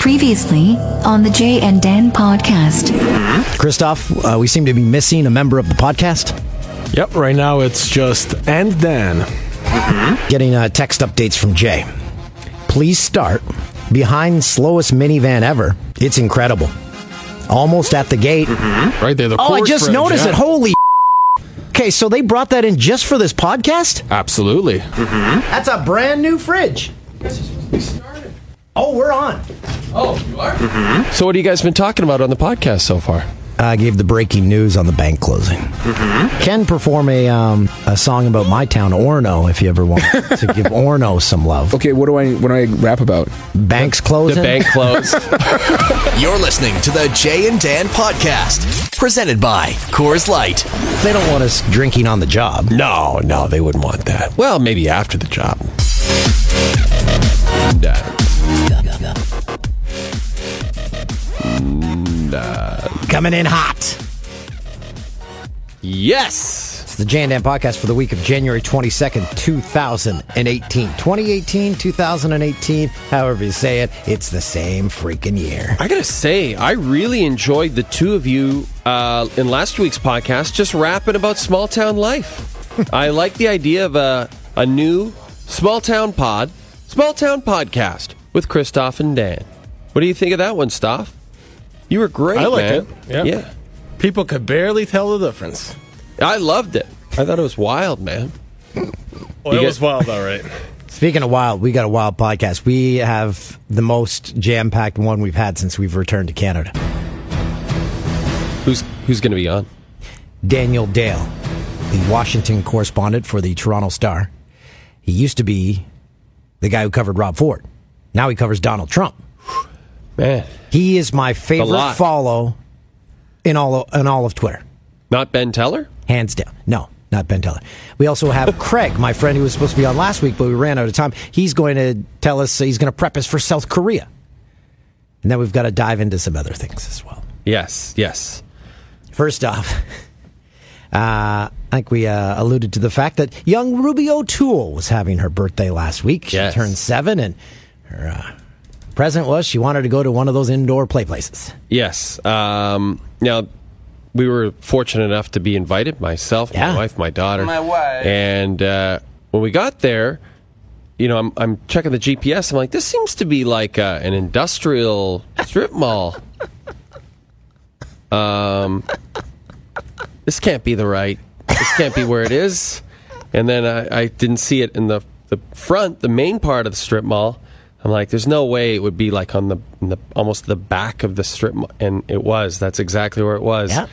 Previously on the Jay and Dan podcast. Christoph, uh, we seem to be missing a member of the podcast. Yep, right now it's just and Dan. Getting uh, text updates from Jay. Please start behind slowest minivan ever. It's incredible. Almost at the gate. Right there, the Oh, I Coors just fridge, noticed yeah. it. Holy. Okay, so they brought that in just for this podcast? Absolutely. That's a brand new fridge. Oh, we're on. Oh, you are? Mm-hmm. So, what have you guys been talking about on the podcast so far? I gave the breaking news on the bank closing. Can perform a um, a song about my town, Orono, if you ever want to give Orono some love. Okay, what do I what do I rap about? Banks closing. The closing. bank closed. You're listening to the Jay and Dan podcast, presented by Coors Light. They don't want us drinking on the job. no, no, they wouldn't want that. Well, maybe after the job. And, uh, Coming in hot. yes. It's the Jay and Dan podcast for the week of January 22nd, 2018. 2018, 2018, however you say it, it's the same freaking year. I gotta say, I really enjoyed the two of you uh, in last week's podcast just rapping about small town life. I like the idea of a, a new small town pod, small town podcast with Christoph and Dan. What do you think of that one, Stoff? You were great. I like man. it. Yeah. yeah. People could barely tell the difference. I loved it. I thought it was wild, man. Well, You it get- was wild, all right. Speaking of wild, we got a wild podcast. We have the most jam packed one we've had since we've returned to Canada. Who's who's going to be on? Daniel Dale, the Washington correspondent for the Toronto Star. He used to be the guy who covered Rob Ford. Now he covers Donald Trump. Man, He is my favorite follow in all of, in all of Twitter, not Ben Teller. hands down. No, not Ben Teller. We also have Craig, my friend who was supposed to be on last week, but we ran out of time. He's going to tell us he's going to prep us for South Korea, and then we've got to dive into some other things as well. Yes, yes. First off, uh, I think we uh, alluded to the fact that young Ruby O'Toole was having her birthday last week. She Yes. turned seven, and her uh, present was she wanted to go to one of those indoor play places. Yes. Um, now, we were fortunate enough to be invited, myself, Yeah. my wife, my daughter. My wife. And uh, when we got there, you know, I'm, I'm checking the GPS. I'm like, this seems to be like uh, an industrial strip mall. Um, this can't be the right. This can't be where it is. And then I, I didn't see it in the the front, the main part of the strip mall. I'm like, there's no way it would be like on the, in the almost the back of the strip and it was. That's exactly where it was. Yeah.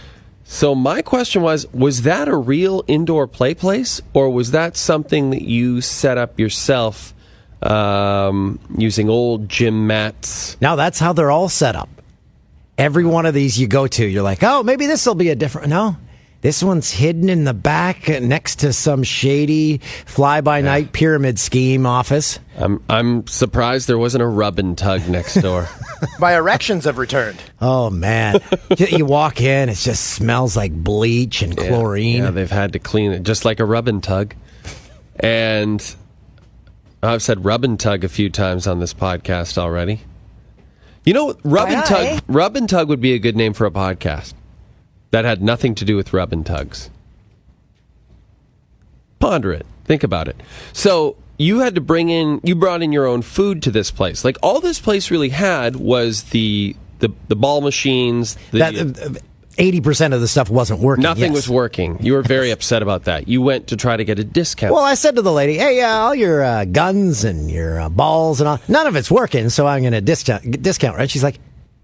So my question was, was that a real indoor play place, or was that something that you set up yourself um, using old gym mats? Now that's how they're all set up. Every one of these you go to, you're like, oh, maybe this will be a different. No, this one's hidden in the back next to some shady fly by night pyramid scheme office. I'm I'm surprised there wasn't a rub and tug next door. My erections have returned. Oh man, you walk in, it just smells like bleach and chlorine. Yeah, they've had to clean it just like a rub and tug. And I've said rub and tug a few times on this podcast already. You know, rub and tug. Rub and tug would be a good name for a podcast that had nothing to do with rub and tugs. Ponder it. Think about it. So you had to bring in. You brought in your own food to this place. Like all this place really had was the the, the ball machines. The, That eighty percent of the stuff wasn't working. Nothing yes. was working. You were very upset about that. You went to try to get a discount. Well, I said to the lady, "Hey, uh, all your uh, guns and your uh, balls and all, none of it's working, so I'm going to discount discount." Right? She's like,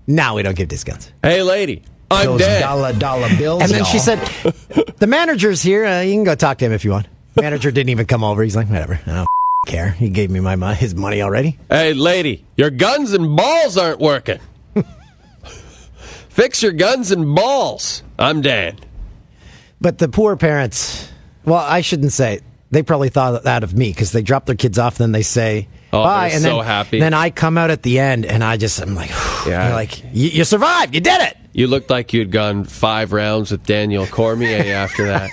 "No, we don't give discounts." hey, lady, I'm Those dead. dollar dollar bills. And then she y'all. said, "The manager's here. Uh, you can go talk to him if you want." Manager didn't even come over. He's like, "Whatever. I don't care. He gave me my mo- his money already." Hey, lady, your guns and balls aren't working. Fix your guns and balls. I'm Dan. But the poor parents, well, I shouldn't say. They probably thought that of me because they drop their kids off, then they say Oh, bye, and so then, happy. Then I come out at the end, and I just I'm like, Yeah. They're like you, you survived, you did it. You looked like you'd gone five rounds with Daniel Cormier after that.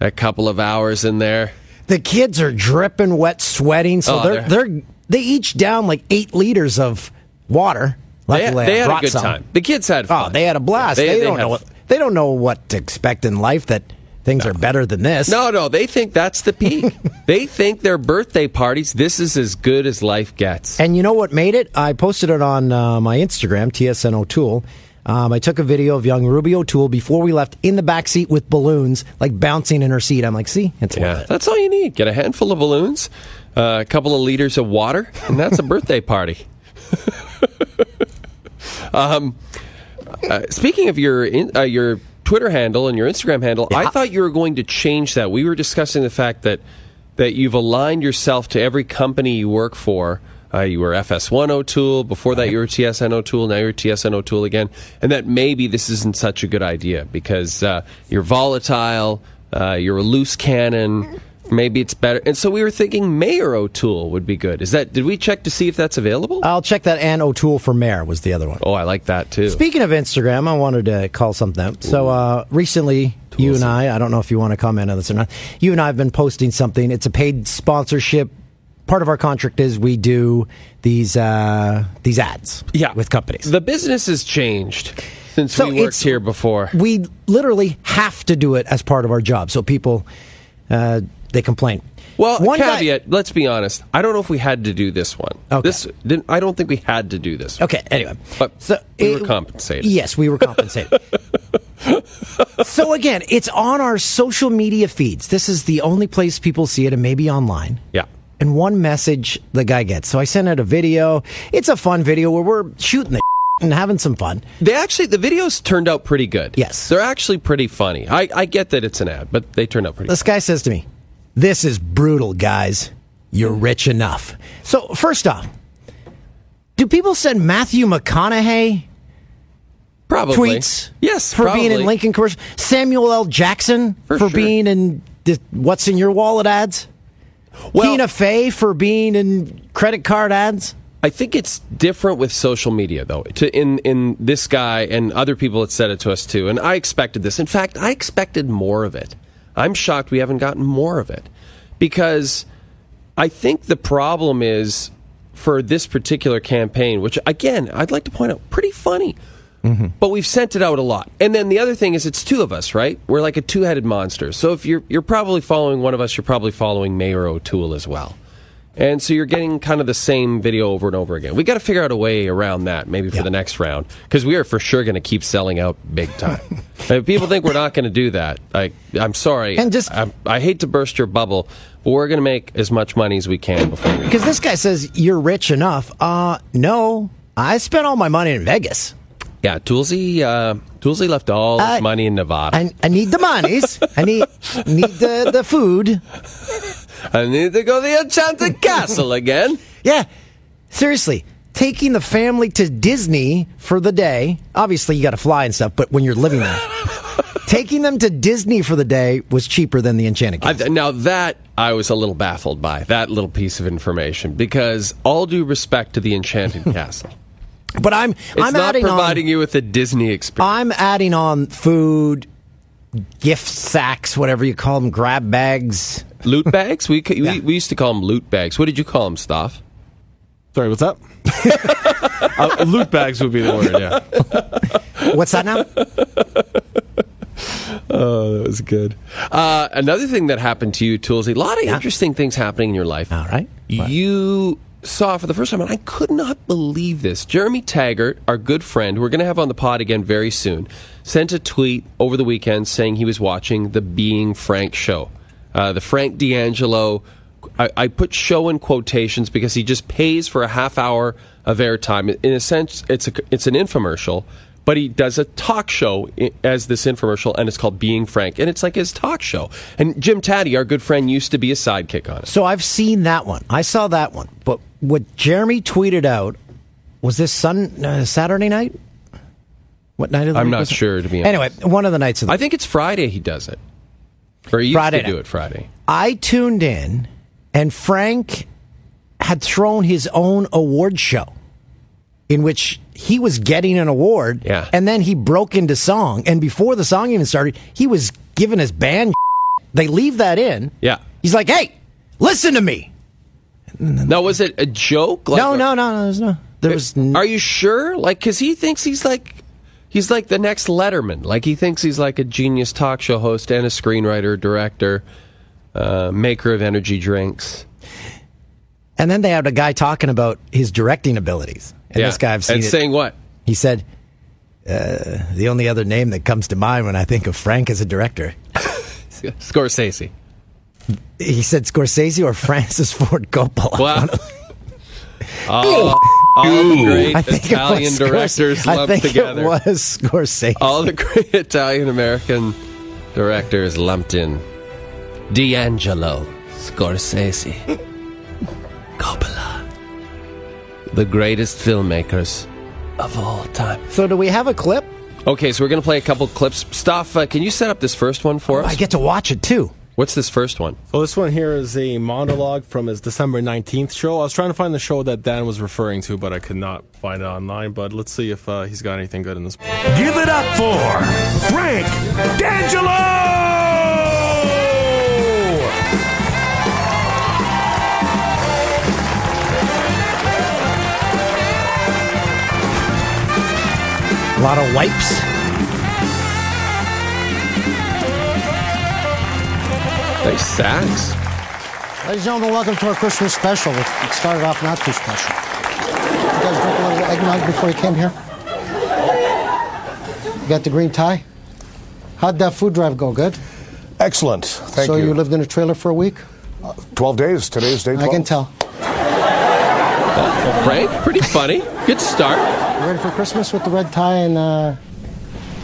a couple of hours in there. The kids are dripping wet, sweating, so Oh, they're, they're- they're they each down like eight liters of water. They, Luckily, they I had a good some. time. The kids had Oh, fun. they had a blast. Yeah, they, they don't know what they don't know what to expect in life. That things are better than this. No, no, they think that's the peak. they think their birthday parties, this is as good as life gets. And you know what made it? I posted it on uh, my Instagram, TSN O'Toole. Um, I took a video of young Ruby O'Toole before we left in the back seat with balloons, like bouncing in her seat. I'm like, see, it's Yeah, it. that's all you need. Get a handful of balloons, uh, a couple of liters of water, and that's a birthday party. um, uh, speaking of your in, uh, your Twitter handle and your Instagram handle, I thought you were going to change that. We were discussing the fact that that you've aligned yourself to every company you work for. Uh, you were FS1 O'Toole. Before that, you were TSN O'Toole. Now you're TSN O'Toole again. And that maybe this isn't such a good idea because uh, you're volatile, uh, you're a loose cannon. Maybe it's better. And so we were thinking Mayor O'Toole would be good. Is that? Did we check to see if that's available? I'll check that. And O'Toole for mayor was the other one. oh, I like that too. Speaking of Instagram, I wanted to call something out. So uh, recently, you and I, I don't know if you want to comment on this or not, you and I have been posting something. It's a paid sponsorship. Part of our contract is we do these uh, these ads yeah, with companies. The business has changed since So we worked here before. we literally have to do it as part of our job. So people, uh, they complain. Well, one guy- caveat. let's be honest. I don't know if we had to do this one. Okay. This didn't. I don't think we had to do this. One. Okay, anyway. But so we were compensated. Yes, we were compensated. so again, it's on our social media feeds. This is the only place people see it and maybe online. Yeah. And one message the guy gets. So I sent out a video. It's a fun video where we're shooting the and having some fun. They actually the videos turned out pretty good. Yes. they're actually pretty funny. I, I get that it's an ad, but they turned out pretty. This guy says to me, This is brutal, guys. You're rich enough. So, first off, do people send Matthew McConaughey Probably tweets Yes, for being in probably. Lincoln commercial? Samuel L. Jackson For for, sure. being in the What's in Your Wallet ads? Well- Tina Fey for being in credit card ads? I think it's different with social media, though. To in in this guy and other people that said it to us too, and I expected this. In fact, I expected more of it. I'm shocked we haven't gotten more of it because I think the problem is for this particular campaign, which again I'd like to point out, pretty funny. But we've sent it out a lot. And then the other thing is it's two of us, right? We're like a two-headed monster. So if you're you're probably following one of us, you're probably following Mayor O'Toole as well. And so you're getting kind of the same video over and over again. We got to figure out a way around that, maybe for the next round, because we are for sure going to keep selling out big time. if people think we're not going to do that, I, I'm sorry. And just- I, I hate to burst your bubble, but we're going to make as much money as we can before. Because this guy says you're rich enough. Uh, no, I spent all my money in Vegas. Yeah, Toolsy, uh, Toolsy left all his I- money in Nevada. I, I need the monies. I need need the, the food. I need to go to the Enchanted Castle again. Yeah, seriously. Taking the family to Disney for the day. Obviously, you got to fly and stuff, but when you're living there, taking them to Disney for the day was cheaper than the Enchanted Castle. I, now that I was a little baffled by that little piece of information because all due respect to the Enchanted Castle, but I'm it's I'm not adding providing on. you with a Disney experience. I'm adding on food, gift sacks, whatever you call them, grab bags. loot bags. We, Yeah. we we used to call them loot bags. What did you call them, Stoff? Sorry, what's up? uh, loot bags would be the word, yeah. What's that now? Oh, that was good. Uh, another thing that happened to you, Toolsy, a lot of Yeah. interesting things happening in your life. All right. What? You saw for the first time, and I could not believe this. Jeremy Taggart, our good friend, who we're going to have on the pod again very soon, sent a tweet over the weekend saying he was watching the Being Frank show. Uh, the Frank D'Angelo, I, I put show in quotations because he just pays for a half hour of airtime. In a sense, it's, a, it's an infomercial. But he does a talk show as this infomercial, and it's called Being Frank, and it's like his talk show. And Jim Taddy, our good friend, used to be a sidekick on it. So I've seen that one. I saw that one. But what Jeremy tweeted out was this Sun uh, Saturday night. What night of the I'm not sure, to be honest. Anyway, one of the nights of the I think it's Friday he does it. Or he used Friday to do it Friday. I tuned in, and Frank had thrown his own award show in which he was getting an award. Yeah. And then he broke into song. And before the song even started, he was giving his band. They leave that in. Yeah. He's like, hey, listen to me. Now, was it a joke? Like, no, no, no, no. There's no. There was. n- Are you sure? Like, because he thinks he's like. He's like the next Letterman. Like he thinks he's like a genius talk show host and a screenwriter, director, uh, maker of energy drinks. And then they had a guy talking about his directing abilities. And this guy, I've seen and it. saying what? He said, uh, "The only other name that comes to mind when I think of Frank as a director." Scorsese. He said Scorsese or Francis Ford Coppola. Wow. all, all the great I think it Italian directors Scors- I lumped think together. It was Scorsese. All the great Italian American directors lumped in. D'Angelo, Scorsese, Coppola. The greatest filmmakers of all time. So, do we have a clip? Okay, so we're going to play a couple clips. Stoff, uh, can you set up this first one for us? I get to watch it too. What's this first one? So this one here is a monologue from his December 19th show. I was trying to find the show that Dan was referring to, but I could not find it online. But let's see if uh, he's got anything good in this. Give it up for Frank D'Angelo! A lot of wipes. Nice sax. Ladies and gentlemen, welcome to our Christmas special. It it started off not too special. You guys drink a little eggnog before you came here? You got the green tie? How'd that food drive go? Good? Excellent. Thank so you. So you lived in a trailer for a week? 12 days. Today's day 12. I can tell. Frank, pretty funny. Good start. You ready for Christmas with the red tie and uh,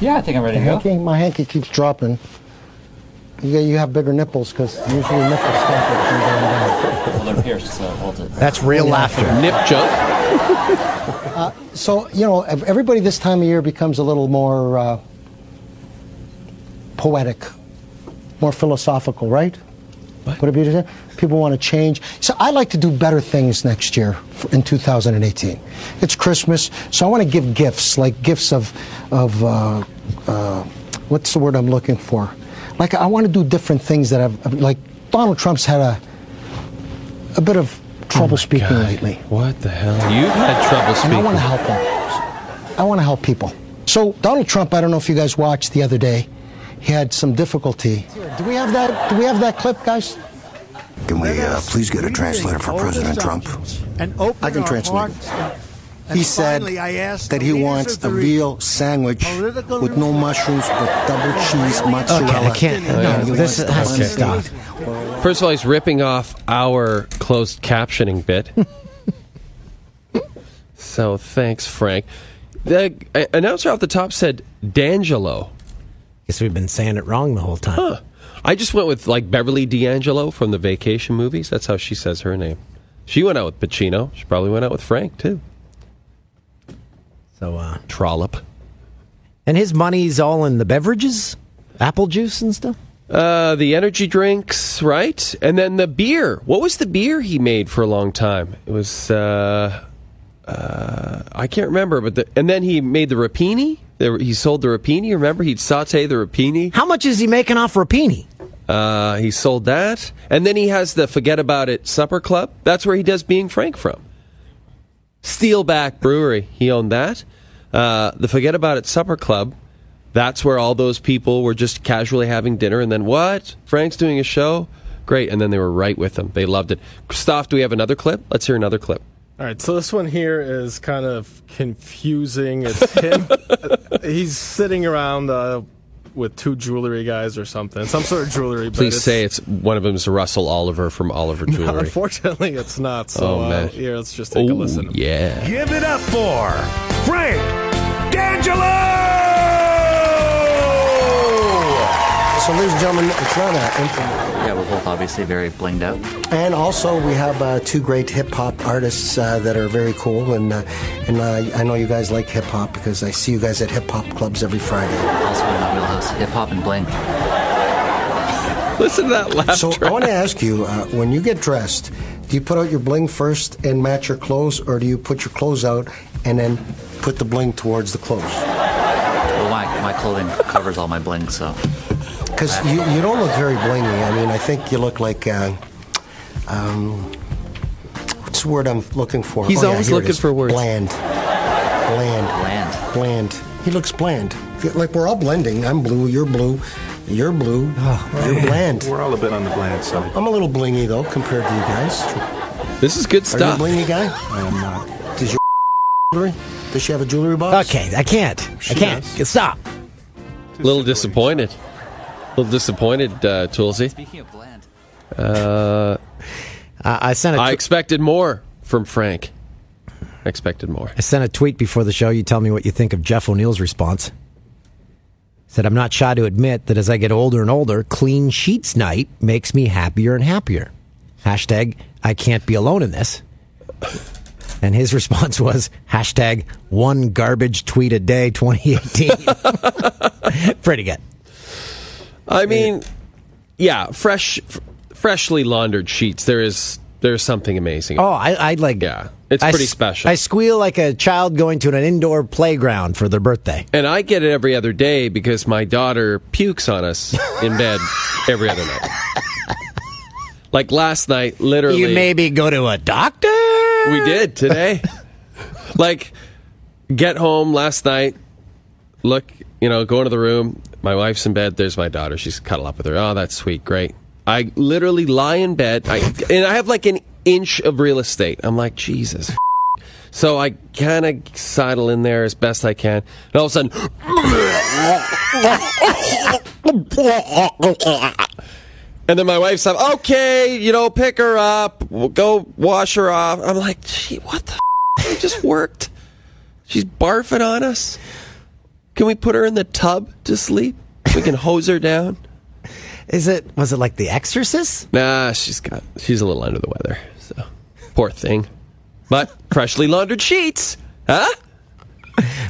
Yeah, I think I'm ready to go. My hanky keeps dropping. You, you have bigger nipples because usually nipples stop it from going down. Well, they're pierced, so it holds it. That's real laughter. Nip joke. So, you know, everybody this time of year becomes a little more uh, poetic, more philosophical, right? Would it be the? People want to change. So I like to do better things next year for, in 2018. It's Christmas, so I want to give gifts, like gifts of, of uh, uh, what's the word I'm looking for? Like I want to do different things that I've, like Donald Trump's had a, a bit of trouble speaking lately. What the hell? You've had trouble speaking. And I want to help him. I want to help people. So Donald Trump, I don't know if you guys watched the other day. He had some difficulty. Do we have that? Do we have that clip, guys? Can we uh, please get a translator for President Trump? And open I can translate. It. He said that he wants a veal sandwich with no mushrooms but double cheese mozzarella. Okay, I can't. and No, this has to stop. First of all, he's ripping off our closed captioning bit. so thanks, Frank. The announcer off the top said D'Angelo. Guess we've been saying it wrong the whole time. Huh. I just went with like Beverly D'Angelo from the vacation movies. That's how she says her name. She went out with Pacino. She probably went out with Frank too. So, uh, Trollop. and his money's all in the beverages, apple juice and stuff. Uh, the energy drinks, right? And then the beer. What was the beer he made for a long time? It was uh, uh, I can't remember, but the, and then he made the rapini. The, he sold the rapini. Remember, he'd saute the rapini. How much is he making off rapini? Uh, he sold that, and then he has the Forget About It Supper Club. That's where he does Being Frank from. Steelback Brewery. He owned that. Uh, the Forget About It Supper Club. That's where all those people were just casually having dinner, and then what? Frank's doing a show. Great, and then they were right with him. They loved it. Christoph, do we have another clip? Let's hear another clip. All right, so this one here is kind of confusing. It's him. He's sitting around uh, with two jewelry guys or something, some sort of jewelry. Please it's- say it's one of them is Russell Oliver from Oliver Jewelry. Unfortunately, it's not. So Oh, man. Uh, here, let's just take a Oh, listen. yeah. Give it up for Frank D'Angelo! So, ladies and gentlemen, it's not an implement. Yeah, we're both obviously very blinged out. And also, we have uh, two great hip hop artists uh, that are very cool, and uh, and uh, I know you guys like hip hop because I see you guys at hip hop clubs every Friday. Also in my wheelhouse, hip hop and bling. Listen to that laughter. So I want to ask you, uh, when you get dressed, do you put out your bling first and match your clothes, or do you put your clothes out and then put the bling towards the clothes? Well, my, my clothing covers all my bling, so. Because you, you don't look very blingy. I mean, I think you look like uh, um, the word I'm looking for? He's Oh, always here it looking for words. Bland. Bland. Bland. Bland. He looks bland. Like we're all blending. I'm blue. You're blue. You're blue. you're bland. We're all a bit on the bland side. I'm a little blingy though compared to you guys. This is good stuff. Are stuff. you a blingy guy? I am not. Does jewelry? Does she have a jewelry box? Okay, I can't. I can't. Stop. A little disappointed. A little disappointed, uh, Toolsy. Speaking of bland. Uh, I, I sent a I tw- expected more from Frank. I expected more. I sent a tweet before the show. You tell me what you think of Jeff O'Neill's response. Said, I'm not shy to admit that as I get older and older, clean sheets night makes me happier and happier. Hashtag, I can't be alone in this. And his response was, hashtag, one garbage tweet a day 2018. Pretty good. I mean, yeah, fresh, f- freshly laundered sheets. There is there's something amazing. Oh, I, I like. Yeah, it's I pretty s- special. I squeal like a child going to an indoor playground for their birthday. And I get it every other day because my daughter pukes on us in bed every other night. Like last night, literally. You maybe go to a doctor? We did today. like, get home last night, look, you know, go into the room. My wife's in bed. There's my daughter. She's cuddle up with her. Oh, that's sweet. Great. I literally lie in bed, I, and I have like an inch of real estate. I'm like, Jesus. So I kind of sidle in there as best I can. And all of a sudden, and then my wife's like, okay, you know, pick her up, we'll go wash her off. I'm like, gee, what the? F-? Just worked. She's barfing on us. Can we put her in the tub to sleep? We can hose her down. Is it? Was it like The Exorcist? Nah, she's got. She's a little under the weather. So poor thing. But freshly laundered sheets, huh?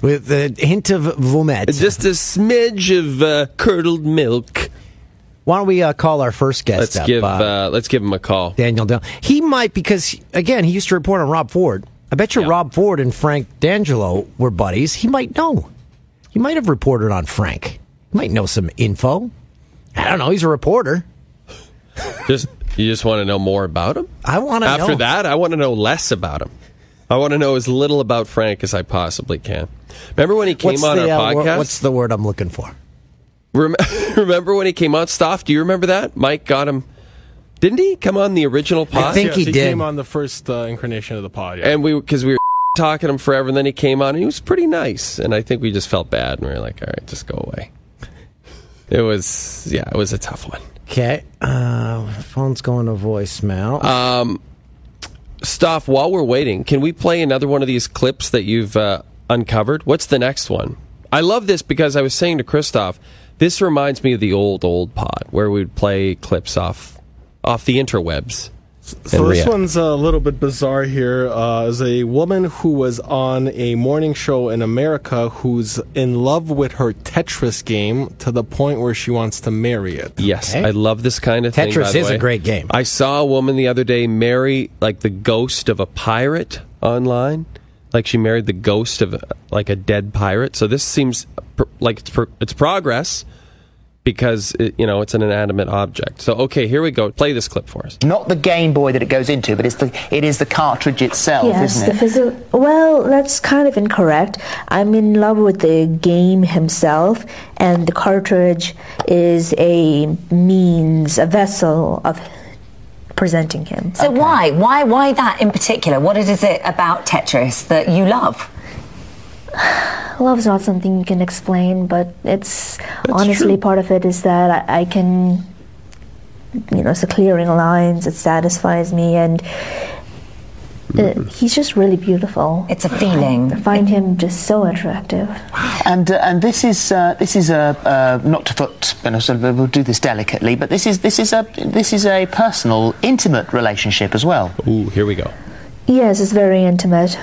With a hint of vomit. Just a smidge of uh, curdled milk. Why don't we uh, call our first guest Let's up, give. uh, Uh, let's give him a call. Daniel Dale. He might because again he used to report on Rob Ford. I bet you Yeah. Rob Ford and Frank D'Angelo were buddies. He might know. He might have reported on Frank. He might know some info. I don't know. He's a reporter. Just you just want to know more about him. I want to know. After that, I want to know less about him. I want to know as little about Frank as I possibly can. Remember when he came what's on the, our uh, podcast? what's the word I'm looking for? Rem- remember when he came on Stoff? Do you remember that? Mike got him. Didn't he come on the original pod? I think yes, he he did. came on the first uh, incarnation of the pod. Yeah. and we because we were talking to him forever, and then he came on and he was pretty nice, and I think we just felt bad, and we were like, all right, just go away. It was yeah, it was a tough one. Okay. Uh, phone's going to voicemail. Uh, Stoff, while we're waiting, can we play another one of these clips that you've uh, uncovered? What's the next one? I love this because I was saying to Christoph, this reminds me of the old old pod where we'd play clips off off the interwebs. So this react. one's a little bit bizarre here. Uh, is a woman who was on a morning show in America who's in love with her Tetris game to the point where she wants to marry it. Yes, Okay. I love this kind of thing. Tetris by the is a great game. I saw a woman the other day marry like the ghost of a pirate online. Like she married the ghost of like a dead pirate. So this seems pr- like it's, pr- it's progress because it, you know it's an inanimate object. So okay, here we go. Play this clip for us. Not the Game Boy that it goes into, but it's the it is the cartridge itself, Yes, isn't the it? physical. Well, that's kind of incorrect. I'm in love with the game himself, and the cartridge is a means, a vessel of presenting him. So why? Why why that in particular? What is it about Tetris that you love? Love's not something you can explain, but it's honestly part of it is that I, I can, you know, it's the clearing lines. It satisfies me, and uh, he's just really beautiful. It's a feeling. I find him just so attractive. And uh, and this is uh, this is a uh, not to put you know, sort of, we'll do this delicately, but this is this is a this is a personal, intimate relationship as well. Ooh, here we go. Yes, it's very intimate.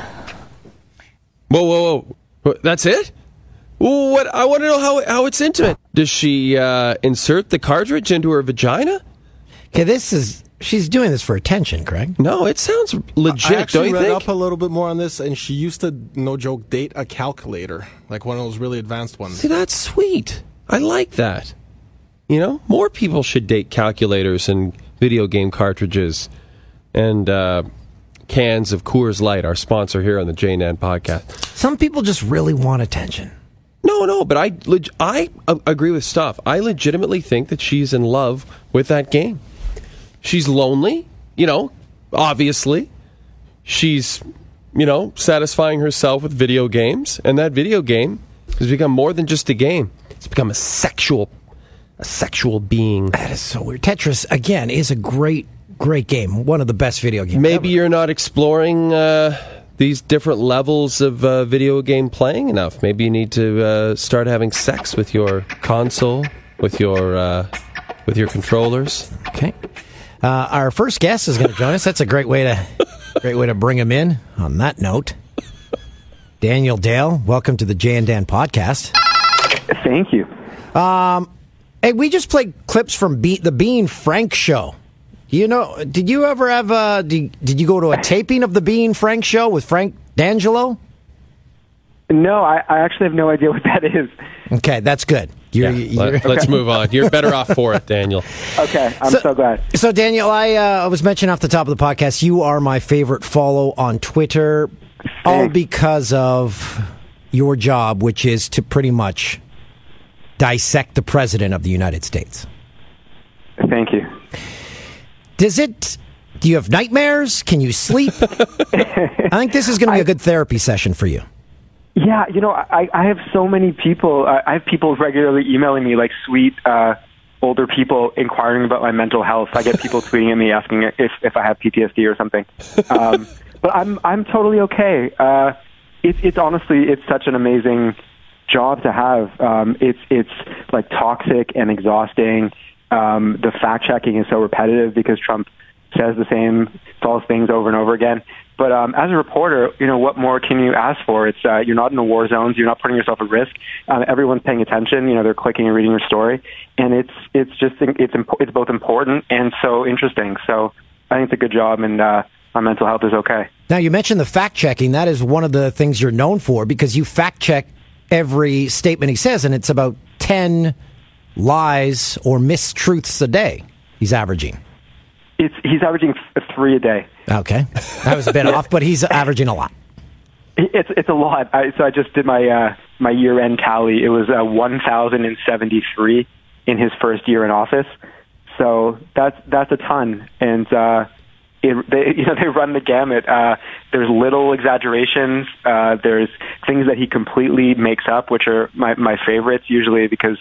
Whoa, whoa, whoa! What, That's it? Ooh, what? I want to know how how it's intimate. Does she uh, insert the cartridge into her vagina? Okay, this is she's doing this for attention, Craig. No, it sounds legit. I legit. actually don't you read think? up a little bit more on this, and she used to, no joke, date a calculator, like one of those really advanced ones. See, that's sweet. I like that. You know, more people should date calculators and video game cartridges and uh, cans of Coors Light, our sponsor here on the Jane Ann podcast. Some people just really want attention. No, no, but I leg- I uh, agree with stuff. I legitimately think that she's in love with that game. She's lonely, you know, obviously. She's, you know, satisfying herself with video games, and that video game has become more than just a game. It's become a sexual a sexual being. That is so weird. Tetris again is a great great game. One of the best video games. Maybe you're not exploring uh, these different levels of uh, video game playing enough. Maybe you need to uh, start having sex with your console, with your uh, with your controllers. Okay. Uh, our first guest is going to join us. That's a great way to great way to bring him in. On that note, Daniel Dale, welcome to the Jay and Dan podcast. Thank you. Um, hey, we just played clips from Be- the Being Frank show. You know, did you ever have? Uh, did, did you go to a taping of the Being Frank show with Frank D'Angelo? No, I, I actually have no idea what that is. Okay, that's good. You're, Yeah, you're- let, us move on. You're better off for it, Daniel. Okay, I'm so, glad. So, Daniel, I uh, was mentioning off the top of the podcast, you are my favorite follow on Twitter, all because of your job, which is to pretty much dissect the president of the United States. Thank you. Does it? Do you have nightmares? Can you sleep? I think this is going to be a good therapy session for you. Yeah, you know, I, I have so many people. Uh, I have people regularly emailing me, like sweet uh, older people inquiring about my mental health. I get people tweeting at me asking if if I have PTSD or something. Um, but I'm I'm totally okay. Uh, it's it's honestly it's such an amazing job to have. Um, it's it's like toxic and exhausting. Um, the fact checking is so repetitive because Trump says the same false things over and over again. But um, as a reporter, you know what more can you ask for? It's uh, you're not in the war zones. You're not putting yourself at risk. Uh, everyone's paying attention. You know they're clicking and reading your story, and it's it's just it's imp- it's both important and so interesting. So I think it's a good job, and uh, my mental health is okay. Now, you mentioned the fact checking. That is one of the things you're known for because you fact check every statement he says, and it's about 10 lies or mistruths a day he's averaging. It's he's averaging three a day. Okay. That was a bit off, but he's averaging a lot. It's it's a lot. I, so I just did my uh, my year end tally. It was uh, one thousand and seventy three in his first year in office. So that's that's a ton, and uh, it, they you know they run the gamut. Uh, there's little exaggerations. Uh, there's things that he completely makes up, which are my my favorites usually because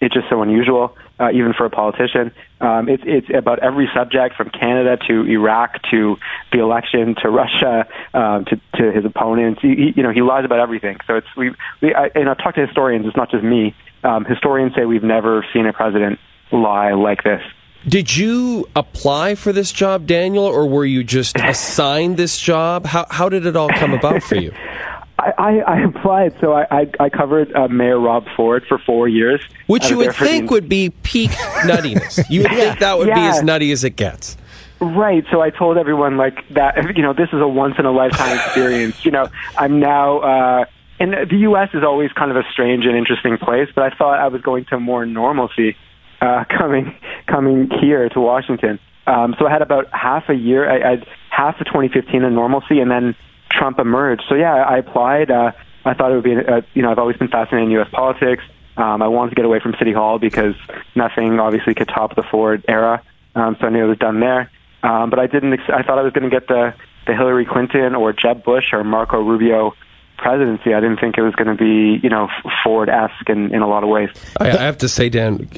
it's just so unusual, uh, even for a politician. Um, it's it's about every subject from Canada to Iraq to the election to Russia um, to to his opponents. He, he, you know, he lies about everything. So it's we we I, and I've talked to historians. It's not just me. Um, historians say we've never seen a president lie like this. Did you apply for this job, Daniel, or were you just assigned this job? How how did it all come about for you? I, I, I applied, so I, I, I covered uh, Mayor Rob Ford for four years. Which you would think the- would be peak nuttiness. You would think that would be as nutty as it gets. Right. So I told everyone like that. You know, this is a once in a lifetime experience. You know, I'm now. uh and the U.S. is always kind of a strange and interesting place, but I thought I was going to more normalcy uh, coming coming here to Washington. Um, so I had about half a year. I, I had half of 2015 in normalcy, and then Trump emerged. So yeah, I applied. Uh, I thought it would be. Uh, you know, I've always been fascinated in U.S. politics. Um, I wanted to get away from City Hall because nothing obviously could top the Ford era. Um, so I knew it was done there. Um, but I didn't. Ex- I thought I was going to get the the Hillary Clinton or Jeb Bush or Marco Rubio presidency. I didn't think it was going to be you know Ford esque in, in a lot of ways. I, I have to say, Dan,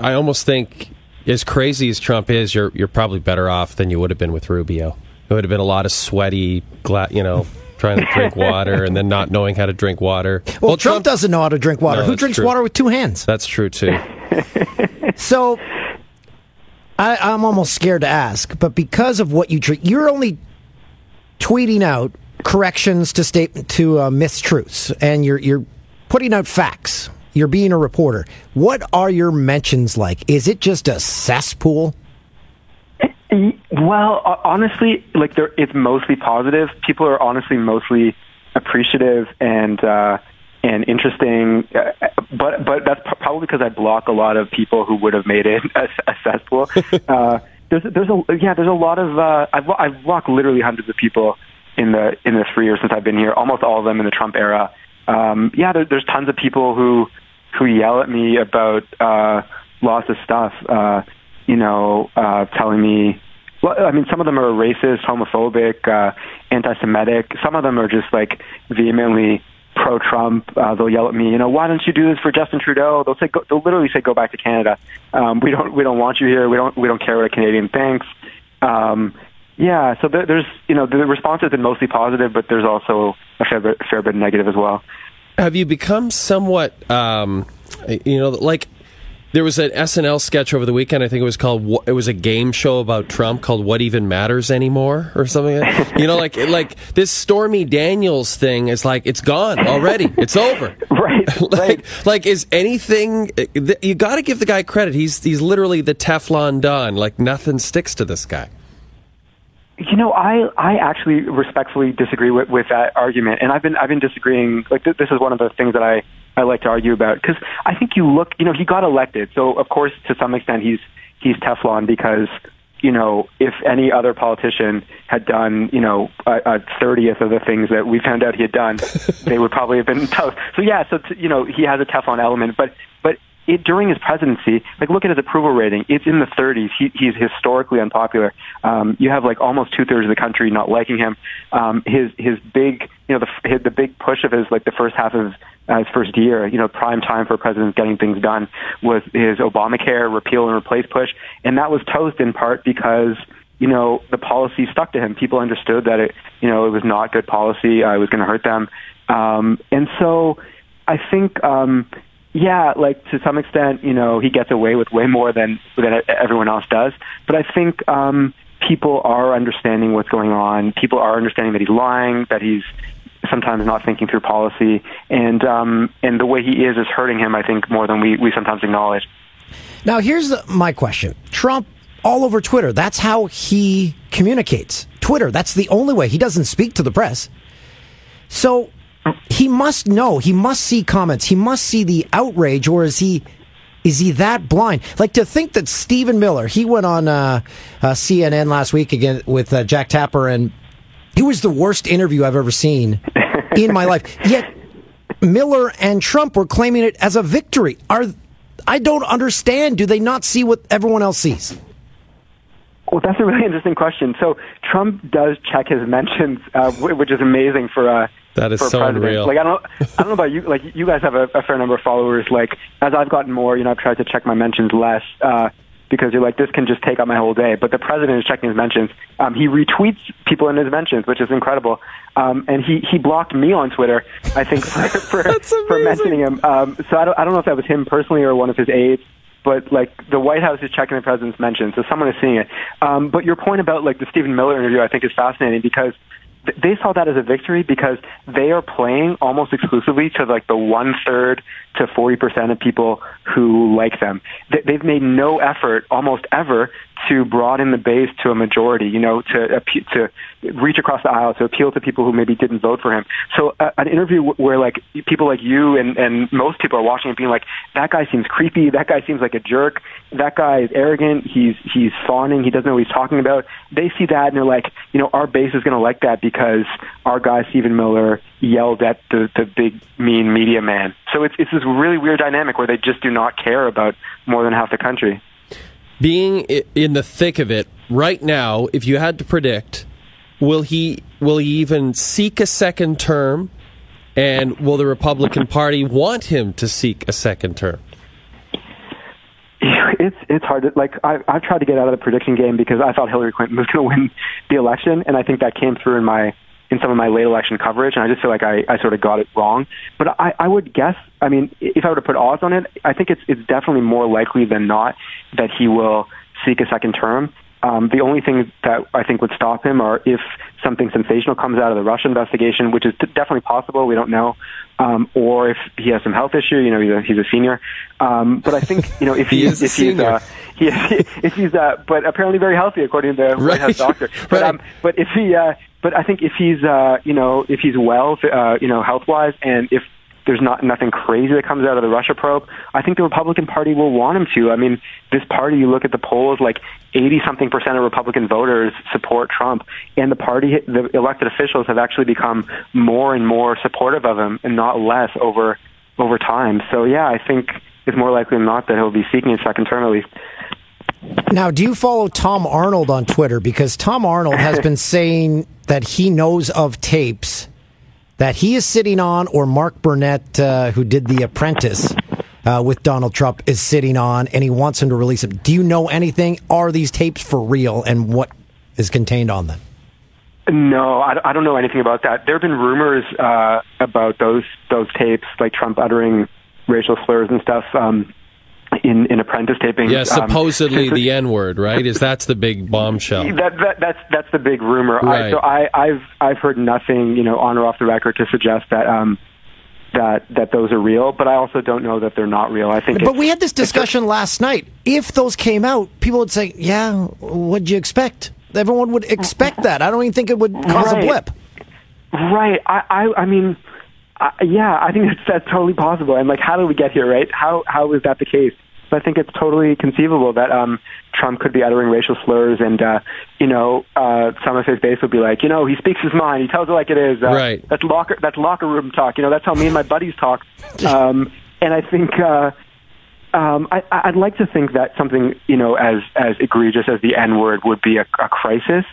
I almost think as crazy as Trump is, you're you're probably better off than you would have been with Rubio. It would have been a lot of sweaty, gla- you know, trying to drink water and then not knowing how to drink water. Well, Trump, doesn't know how to drink water. No, Who drinks true. water with two hands? That's true too. So, I, I'm almost scared to ask, but because of what you treat, you're only tweeting out corrections to state to uh, mistruths, and you're you're putting out facts. You're being a reporter. What are your mentions like? Is it just a cesspool? Well, honestly, like there, it's mostly positive. People are honestly mostly appreciative and uh, and interesting. Uh, but but that's probably because I block a lot of people who would have made it a, a uh, there's there's a yeah there's a lot of uh, I've I've walked literally hundreds of people in the in the three years since I've been here. Almost all of them in the Trump era. Um, yeah, there, there's tons of people who who yell at me about uh, lots of stuff. Uh, you know, uh, telling me. Well, I mean, some of them are racist, homophobic, uh, anti-Semitic. Some of them are just like vehemently pro-Trump. Uh, they'll yell at me, you know, why don't you do this for Justin Trudeau? They'll say, go, they'll literally say, go back to Canada. Um, we don't, we don't want you here. We don't, we don't care what a Canadian thinks. Um, yeah, so there, there's, you know, the response has been mostly positive, but there's also a fair bit, fair bit negative as well. Have you become somewhat, um, you know, like there was an SNL sketch over the weekend. I think it was called. It was a game show about Trump called "What Even Matters Anymore" or something. Like you know, like like this Stormy Daniels thing is like it's gone already. It's over. right. like right. like is anything? You got to give the guy credit. He's he's literally the Teflon Don. Like nothing sticks to this guy. You know, I I actually respectfully disagree with, with that argument, and I've been I've been disagreeing. Like th- this is one of the things that I I like to argue about because I think you look, you know, he got elected, so of course to some extent he's he's Teflon because you know if any other politician had done you know a thirtieth of the things that we found out he had done, they would probably have been toast. So yeah, so t- you know he has a Teflon element, but but it, during his presidency, like look at his approval rating. It's in the 30s. He, he's historically unpopular. Um, you have like almost two thirds of the country not liking him. Um, his his big, you know, the the big push of his like the first half of uh, his first year, you know, prime time for presidents getting things done was his Obamacare repeal and replace push, and that was toast in part because you know the policy stuck to him. People understood that it, you know, it was not good policy. Uh, it was going to hurt them, um, and so I think. Um, yeah, like to some extent, you know, he gets away with way more than than everyone else does. But I think um, people are understanding what's going on. People are understanding that he's lying, that he's sometimes not thinking through policy, and um, and the way he is is hurting him. I think more than we we sometimes acknowledge. Now, here's my question: Trump all over Twitter. That's how he communicates. Twitter. That's the only way. He doesn't speak to the press. So he must know. He must see comments. He must see the outrage, or is he? Is he that blind? Like to think that Stephen Miller, he went on uh, uh, CNN last week again with uh, Jake Tapper, and it was the worst interview I've ever seen in my life. Yet Miller and Trump were claiming it as a victory. Are I don't understand. Do they not see what everyone else sees? Well, that's a really interesting question. So Trump does check his mentions, uh, which is amazing for a that is for so president. unreal. Like I don't, I don't know about you. Like you guys have a, a fair number of followers. Like as I've gotten more, you know, I've tried to check my mentions less uh, because you're like this can just take up my whole day. But the president is checking his mentions. Um, he retweets people in his mentions, which is incredible. Um, and he he blocked me on Twitter. I think for for, for mentioning him. Um, so I don't I don't know if that was him personally or one of his aides but like the White House is checking the president's mentions, so someone is seeing it. Um, but your point about like the Stephen Miller interview, I think, is fascinating because they saw that as a victory because they are playing almost exclusively to like the one third to forty percent of people who like them. They- they've made no effort, almost ever, to broaden the base to a majority. You know, to to reach across the aisle to appeal to people who maybe didn't vote for him. So uh, an interview where like people like you and and most people are watching it being like that guy seems creepy, that guy seems like a jerk, that guy is arrogant, he's he's fawning, he doesn't know what he's talking about. They see that and they're like, you know, our base is going to like that because our guy Stephen Miller yelled at the the big mean media man. So it's it's this really weird dynamic where they just do not care about more than half the country. Being in the thick of it right now, if you had to predict, will he will he even seek a second term? And will the Republican Party want him to seek a second term? It's it's hard to like. I I've tried to get out of the prediction game because I thought Hillary Clinton was going to win the election, and I think that came through in my in some of my late election coverage, and I just feel like I, I sort of got it wrong. But I, I would guess, I mean, if I were to put odds on it, I think it's it's definitely more likely than not that he will seek a second term. Um, the only thing that I think would stop him are if something sensational comes out of the Russia investigation, which is t- definitely possible. We don't know, um, or if he has some health issue. You know, he's a, he's a senior. Um, but I think you know if He he, is a if he's uh, he, if he's uh, but apparently very healthy according to the White House doctor. But Right. um, but if he uh, but I think if he's uh, you know if he's well uh, you know health wise and if there's not nothing crazy that comes out of the Russia probe, I think the Republican Party will want him to. I mean, this party, you look at the polls, like 80 something percent of Republican voters support Trump, and the party, the elected officials have actually become more and more supportive of him, and not less over over time. So yeah, I think it's more likely than not that he'll be seeking a second term at least. Now, do you follow Tom Arnold on Twitter? Because Tom Arnold has been saying that he knows of tapes that he is sitting on, or Mark Burnett, uh, who did The Apprentice uh, with Donald Trump, is sitting on, and he wants him to release them. Do you know anything? Are these tapes for real, and what is contained on them? No, I, I don't know anything about that. There have been rumors uh, about those those tapes, like Trump uttering racial slurs and stuff. Um, in, in apprentice taping. Yeah, supposedly um, the N word, right? Is that's the big bombshell? That, that that's that's the big rumor. Right. I, so I, I've I've heard nothing, you know, on or off the record to suggest that um, that that those are real, but I also don't know that they're not real. I think. But we had this discussion last night. If those came out, people would say, "Yeah, what'd you expect?" Everyone would expect that. I don't even think it would cause right. a blip. Right. I I, I mean. Uh, yeah, I think that's, that's totally possible. And like, how did we get here, right? How how is that the case? I think it's totally conceivable that um, Trump could be uttering racial slurs, and uh, you know, uh, some of his base would be like, you know, he speaks his mind, he tells it like it is. Uh, right. That's locker that's locker room talk. You know, that's how me and my buddies talk. Um, and I think. Uh, um, I, I'd like to think that something you know as as egregious as the N word would be a, a crisis,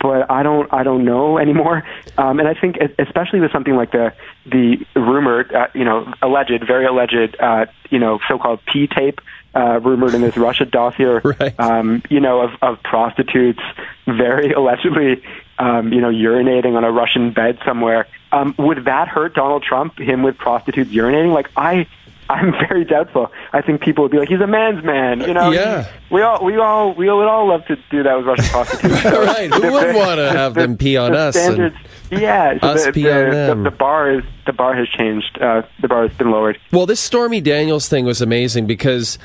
but I don't I don't know anymore. Um, and I think especially with something like the the rumored uh, you know alleged very alleged uh, you know so-called P tape uh, rumored in this Russia dossier, right. um, you know, of, of prostitutes very allegedly, um, you know, urinating on a Russian bed somewhere. Um, would that hurt Donald Trump, him with prostitutes urinating? Like, I, I'm very doubtful. I think people would be like, he's a man's man, you know. Yeah. We all, we all, we would all love to do that with Russian prostitutes. Right. Who would want to have the- them pee on the us? and- Standards, yeah. So us the, pee the, on the, them. the bar is the bar has changed. Uh, the bar has been lowered. Well, this Stormy Daniels thing was amazing because,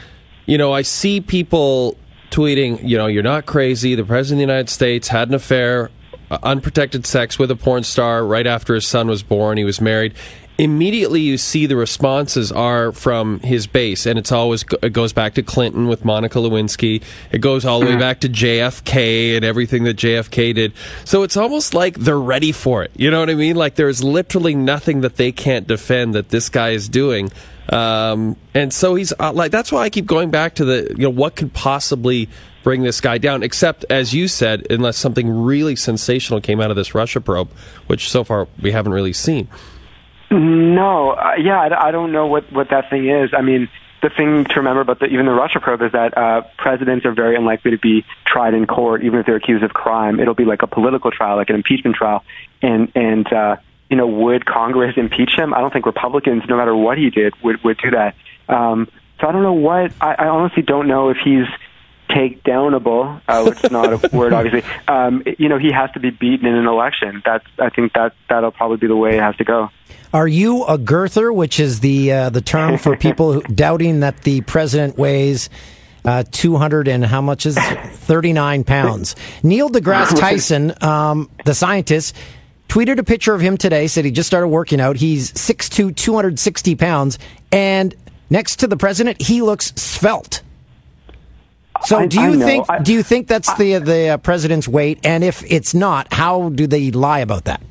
you know, I see people tweeting, you know, you're not crazy. The President of the United States had an affair, uh, unprotected sex with a porn star right after his son was born. He was married. Immediately, you see the responses are from his base, and it's always it goes back to Clinton with Monica Lewinsky. It goes all the way back to JFK and everything that JFK did. So it's almost like they're ready for it. You know what I mean? Like there's literally nothing that they can't defend that this guy is doing. Um, and so he's uh, like, that's why I keep going back to the, you know, what could possibly bring this guy down, except, as you said, unless something really sensational came out of this Russia probe, which so far we haven't really seen. No, uh, yeah, I, I don't know what what that thing is. I mean, the thing to remember about the, even the Russia probe is that uh, presidents are very unlikely to be tried in court, even if they're accused of crime. It'll be like a political trial, like an impeachment trial, and and uh, you know, would Congress impeach him? I don't think Republicans, no matter what he did, would would do that. Um, so I don't know what. I, I honestly don't know if he's takedownable, uh, which is not a word, obviously. Um, you know, he has to be beaten in an election. That's. I think that that'll probably be the way it has to go. Are you a girther, which is the uh, the term for people doubting that the president weighs uh, 200 and how much is 39 pounds? Neil deGrasse Tyson, um, the scientist, tweeted a picture of him today. Said he just started working out. He's 6'2", 260 pounds, and next to the president, he looks svelte. So, I- do you think I- do you think that's the the uh, president's weight? And if it's not, how do they lie about that?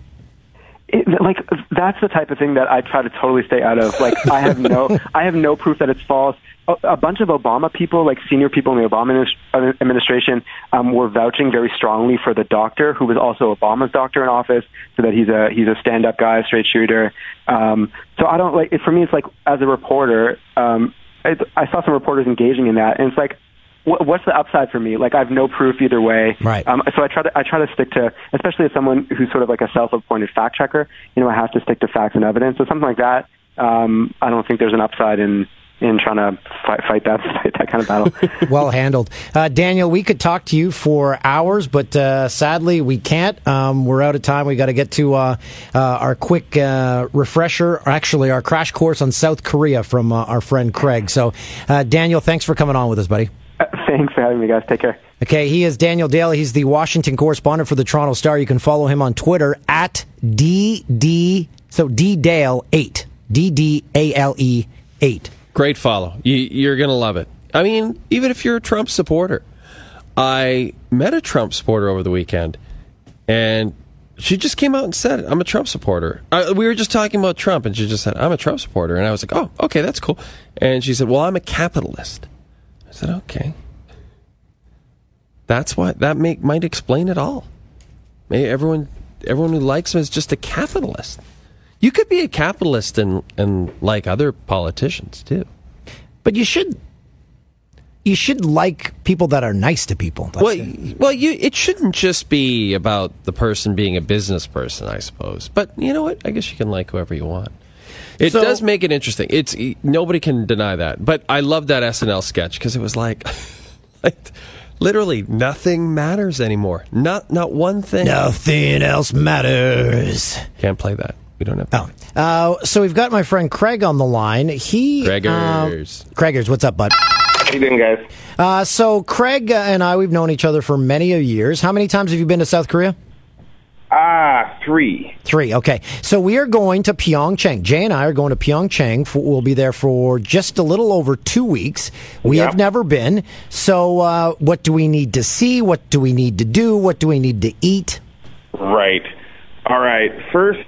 it, like that's the type of thing that I try to totally stay out of. Like I have no, I have no proof that it's false. A, bunch of Obama people, like senior people in the Obama administration, um, were vouching very strongly for the doctor, who was also Obama's doctor in office, so that he's a he's a stand-up guy, straight shooter. Um, so I don't like. For me, it's like as a reporter, um, I, I saw some reporters engaging in that, and it's like what, what's the upside for me? Like I have no proof either way. Right. Um, so I try to I try to stick to, especially as someone who's sort of like a self-appointed fact checker. You know, I have to stick to facts and evidence. So something like that, um, I don't think there's an upside in in trying to fight, fight that fight that kind of battle. well handled. Uh, Daniel, we could talk to you for hours, but uh, sadly we can't. Um, we're out of time. We got to get to uh, uh, our quick uh, refresher, or actually our crash course on South Korea from uh, our friend Craig. So, uh, Daniel, thanks for coming on with us, buddy. Uh, Thanks for having me, guys. Take care. Okay, he is Daniel Dale. He's the Washington correspondent for the Toronto Star. You can follow him on Twitter at DD, so D Dale 8. D D A L E 8. Great follow. You, you're going to love it. I mean, even if you're a Trump supporter. I met a Trump supporter over the weekend, and she just came out and said. I'm a Trump supporter. Uh, we were just talking about Trump, and she just said, I'm a Trump supporter. And I was like, oh, okay, that's cool. And she said, well, I'm a capitalist. I said, okay. That's why that make, might explain it all. Maybe everyone, everyone who likes him is just a capitalist. You could be a capitalist and, and like other politicians, too. But you should you should like people that are nice to people. That's well, it. well, you it shouldn't just be about the person being a business person, I suppose. But you know what? I guess you can like whoever you want. It So- does make it interesting. It's nobody can deny that. But I love that SNL sketch because it was like, like literally nothing matters anymore. Not not one thing. Nothing else matters. Can't play that. We don't have. Oh. Uh, so we've got my friend Craig on the line. He Craigers. Uh, Craigers, what's up, bud? How you doing, guys? Uh, so Craig uh, and I, we've known each other for many a years. How many times have you been to South Korea? Ah, three. Three. Okay. So we are going to Pyeongchang. Jay and I are going to Pyeongchang. For, we'll be there for just a little over two weeks. We Yeah. have never been. So uh, what do we need to see? What do we need to do? What do we need to eat? Right. All right. First,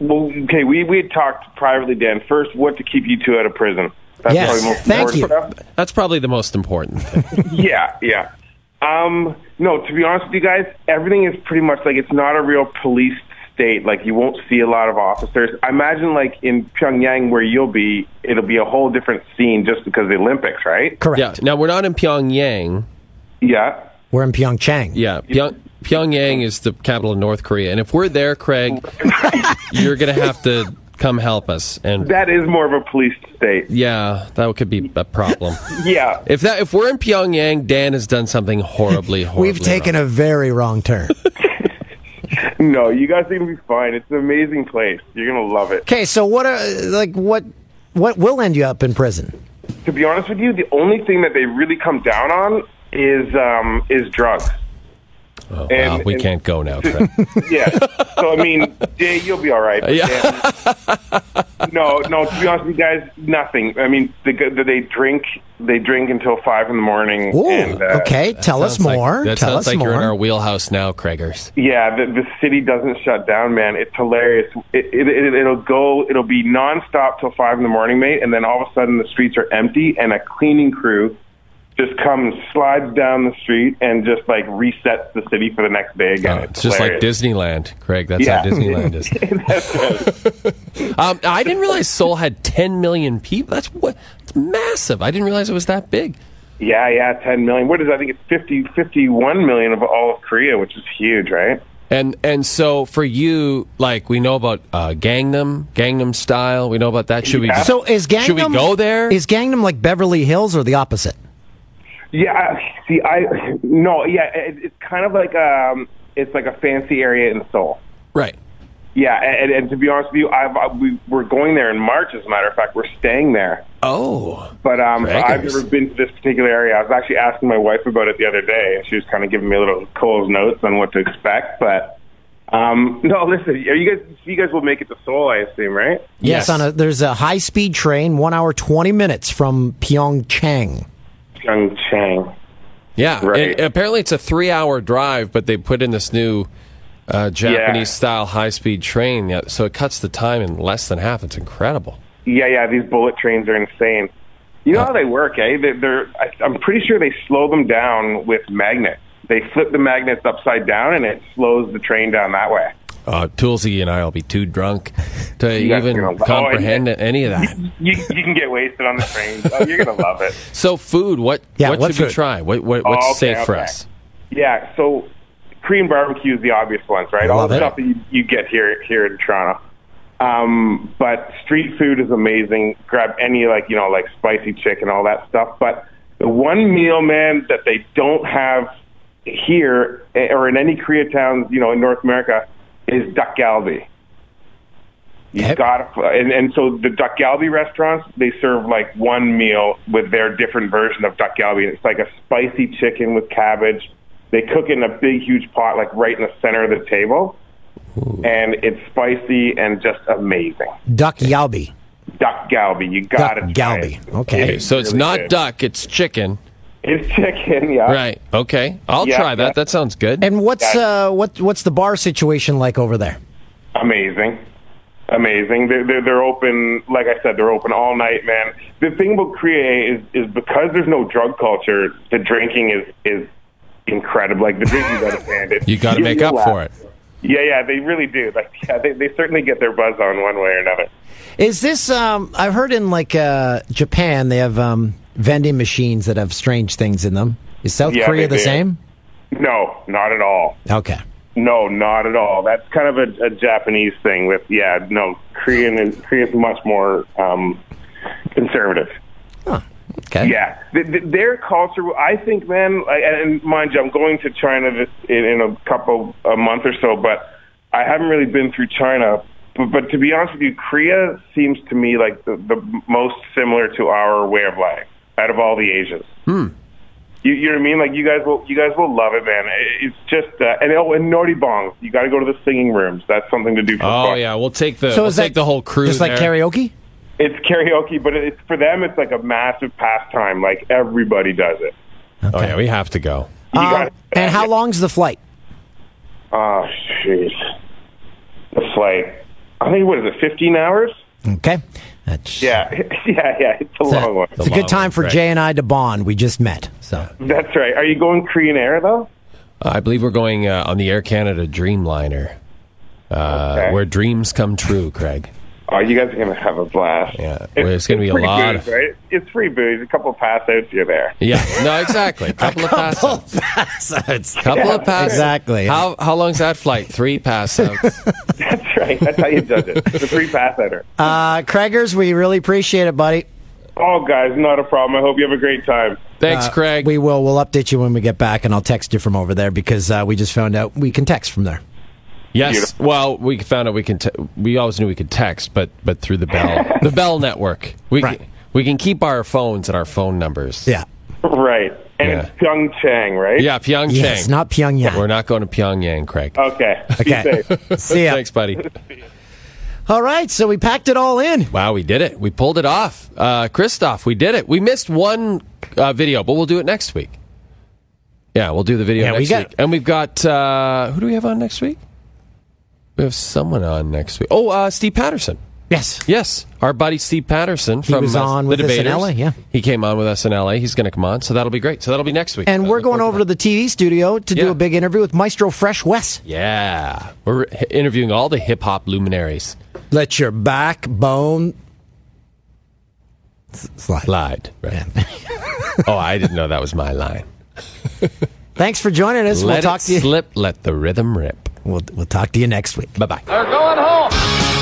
well, okay, we, we had talked privately, Dan. First, what to keep you two out of prison. That's Yes. probably most Thank important stuff. That's probably the most important thing. yeah, yeah. Um, no, to be honest with you guys, everything is pretty much like it's not a real police state. Like you won't see a lot of officers. I imagine like in Pyongyang where you'll be, it'll be a whole different scene just because of the Olympics, right? Correct. Yeah. Now we're not in Pyongyang. Yeah. We're in Pyeongchang. Yeah. Pyong, Pyongyang is the capital of North Korea, and if we're there, Craig, you're gonna have to come help us. And That is more of a police state. yeah, that could be a problem. Yeah. If that if we're in Pyongyang, Dan has done something horribly, horribly. We've taken a very wrong turn. No, you guys are gonna be fine. It's an amazing place. You're gonna love it. Okay. So what? Are, like what? What will end you up in prison? To be honest with you, the only thing that they really come down on is um, is drugs. Oh, And- wow, we and- can't go now. Craig. Yeah. so I mean, Jay, you'll be all right. but Yeah. Dan- no, no. To be honest with you guys, nothing. I mean, they, they drink. They drink until five in the morning. Ooh, and, uh, okay. Tell us Sounds like- more. that Tell sounds us like more. you're in our wheelhouse now, Craigers. Yeah, the, the city doesn't shut down, man. It's hilarious. It, it, it, it'll go. It'll be nonstop till five in the morning, mate, and then all of a sudden the streets are empty, and a cleaning crew just comes, slides down the street, and just like resets the city for the next day again. Oh, it's just like. Disneyland, Craig. That's Yeah. how Disneyland is. um, I didn't realize Seoul had 10 million people. That's what. It's massive. I didn't realize it was that big. Yeah, yeah, 10 million. What is? I think it's 50, 51 million of all of Korea, which is huge, right? And and so for you, like we know about uh, Gangnam, Gangnam Style. We know about that. Should we? So is Gangnam? Should we go there? Is Gangnam like Beverly Hills or the opposite? Yeah, I- see, I no, yeah, it, it's kind of like um, it's like a fancy area in Seoul. Right. Yeah, and, and to be honest with you, I've, I, we, we're going there in March. As a matter of fact, we're staying there. Oh, But um, Craigers. I've never been to this particular area. I was actually asking my wife about it the other day, and she was kind of giving me a little Cole's notes on what to expect. But um, no, listen, are you guys, you guys will make it to Seoul, I assume, right? Yes. On a there's a high speed train, one hour twenty minutes from Pyeongchang. Pyeongchang. Yeah. Right. And apparently, it's a three-hour drive, but they put in this new uh, Japanese-style high-speed train, yeah, so it cuts the time in less than half. It's incredible. Yeah, yeah, these bullet trains are insane. You know how they work, eh? They're, they're I, I'm pretty sure they slow them down with magnets. They flip the magnets upside down, and it slows the train down that way. Uh, Toolsy and I will be too drunk to You even gonna- oh, comprehend any of that. You, you can get wasted on the train. Oh, you're gonna love it. So, food. What? Yeah, what, what should we try? What? what what's Oh, okay, safe for us? Yeah, so Korean barbecue is the obvious ones, right? All the it. stuff that you, you get here here in Toronto. Um, but street food is amazing. Grab any like you know like spicy chicken, all that stuff. But the one meal, man, that they don't have here eh, or in any Koreatowns, you know, in North America, is duck galbi. You got to, and, and so the duck galbi restaurants they serve like one meal with their different version of duck galbi. It's like a spicy chicken with cabbage. They cook it in a big, huge pot, like right in the center of the table, and it's spicy and just amazing. Duck Yalbi. duck galbi. You gotta Duck try galbi. it. Okay. So it's really not good. duck, it's chicken. It's chicken. Yeah. Right. Okay. I'll Yeah, try that. yeah. That sounds good. And what's uh what what's the bar situation like over there? Amazing. Amazing. They're, they're, they're open, like I said, they're open all night, man. The thing about Korea is, is because there's no drug culture, the drinking is, is incredible. Like, the drinking's out of hand. You got to make up laugh. for it. Yeah, yeah, they really do. Like, yeah, they, they certainly get their buzz on one way or another. Is this um I've heard in like uh Japan they have um vending machines that have strange things in them. Is South Yeah, Korea the do. same? No, not at all. Okay. No, not at all. That's kind of a, a Japanese thing. With yeah, no, Korean is Korea's much more um, conservative. Okay. Yeah, th th their culture. I think, man. Like, and mind you, I'm going to China this in, in a couple a month or so, but I haven't really been through China. But, but to be honest with you, Korea seems to me like the, the most similar to our way of life out of all the Asians. Hmm. You, you know what I mean? Like you guys will, you guys will love it, man. It's just uh, and oh, and noraebang. You got to go to the singing rooms. That's something to do for Oh fun. yeah, we'll take the So we'll take that the whole crew. Just like there. karaoke? It's karaoke, but it's for them. It's like a massive pastime. Like everybody does it. Oh yeah, we have to go. You Um, got and how long's the flight? Oh, jeez. The flight. I think, what is it, 15 hours? Okay. That's Yeah, yeah, yeah. It's a it's long a, one. it's a good time for Jay and I to bond. We just met. So That's right. Are you going Korean Air, though? Uh, I believe we're going uh, on the Air Canada Dreamliner, uh, Okay. where dreams come true. Craig. Oh, you guys are going to have a blast. Yeah, well, it's going to be a free lot booze, of. right? It's free booze. A couple of pass outs, you're there. Yeah, no, exactly. A couple of pass outs. Couple Yeah, of pass Exactly. How how long's that flight? Three pass outs. That's right. That's how you judge it. The free pass outer. uh Craigers, we really appreciate it, buddy. Oh, guys, not a problem. I hope you have a great time. Thanks, Uh, Craig. We will. We'll update you when we get back, and I'll text you from over there because uh, we just found out we can text from there. Yes. Well, we found out we can. Te- we always knew we could text, but but through the Bell the Bell network, we Right. can, we can keep our phones and our phone numbers. Yeah. Right. And Yeah. it's Pyeongchang, right? Yeah, Pyeongchang. Yes, not Pyongyang. We're not going to Pyongyang, Craig. Okay. Be Okay. See ya. Thanks, buddy. All right, so we packed it all in. Wow, we did it. We pulled it off. Uh, Christoph, we did it. We missed one uh, video, but we'll do it next week. Yeah, we'll do the video Yeah, we next got- week. And we've got, uh, who do we have on next week? We have someone on next week. Oh, uh, Steve Patterson. Yes. Yes, our buddy Steve Patterson He from was uh, on the with us in Debaters. LA, yeah. He came on with us in LA. He's going to come on, so that'll be great. So that'll be next week. And Uh, we're going over to the TV studio to do a big interview with Maestro Fresh Wes. Yeah, we're interviewing all the hip hop luminaries. Let your backbone s- slide. Right. oh, I didn't know that was my line. Thanks for joining us. Let we'll talk to you. slip. Let the rhythm rip. We'll, we'll talk to you next week. Bye bye. They're going home.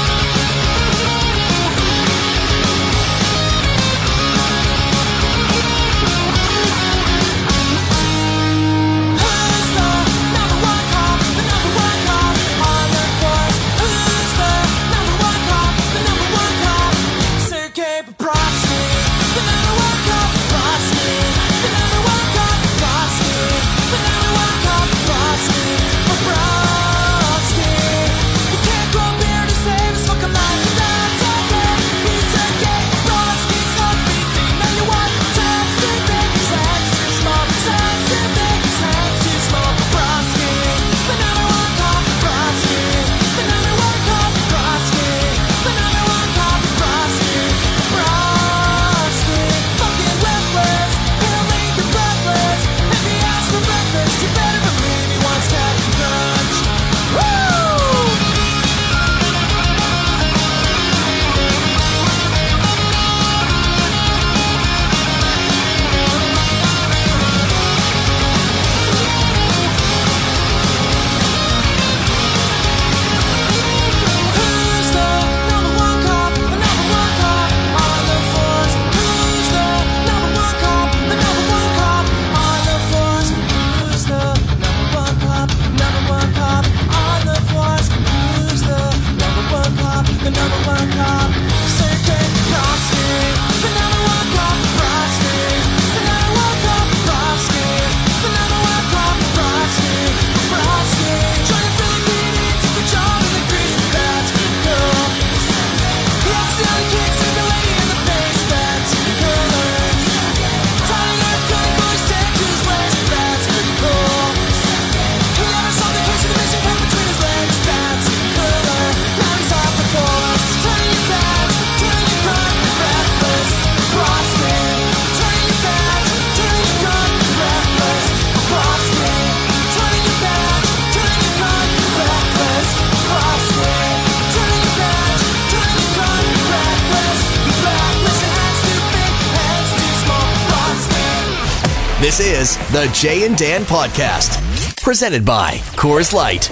The Jay and Dan Podcast, presented by Coors Light.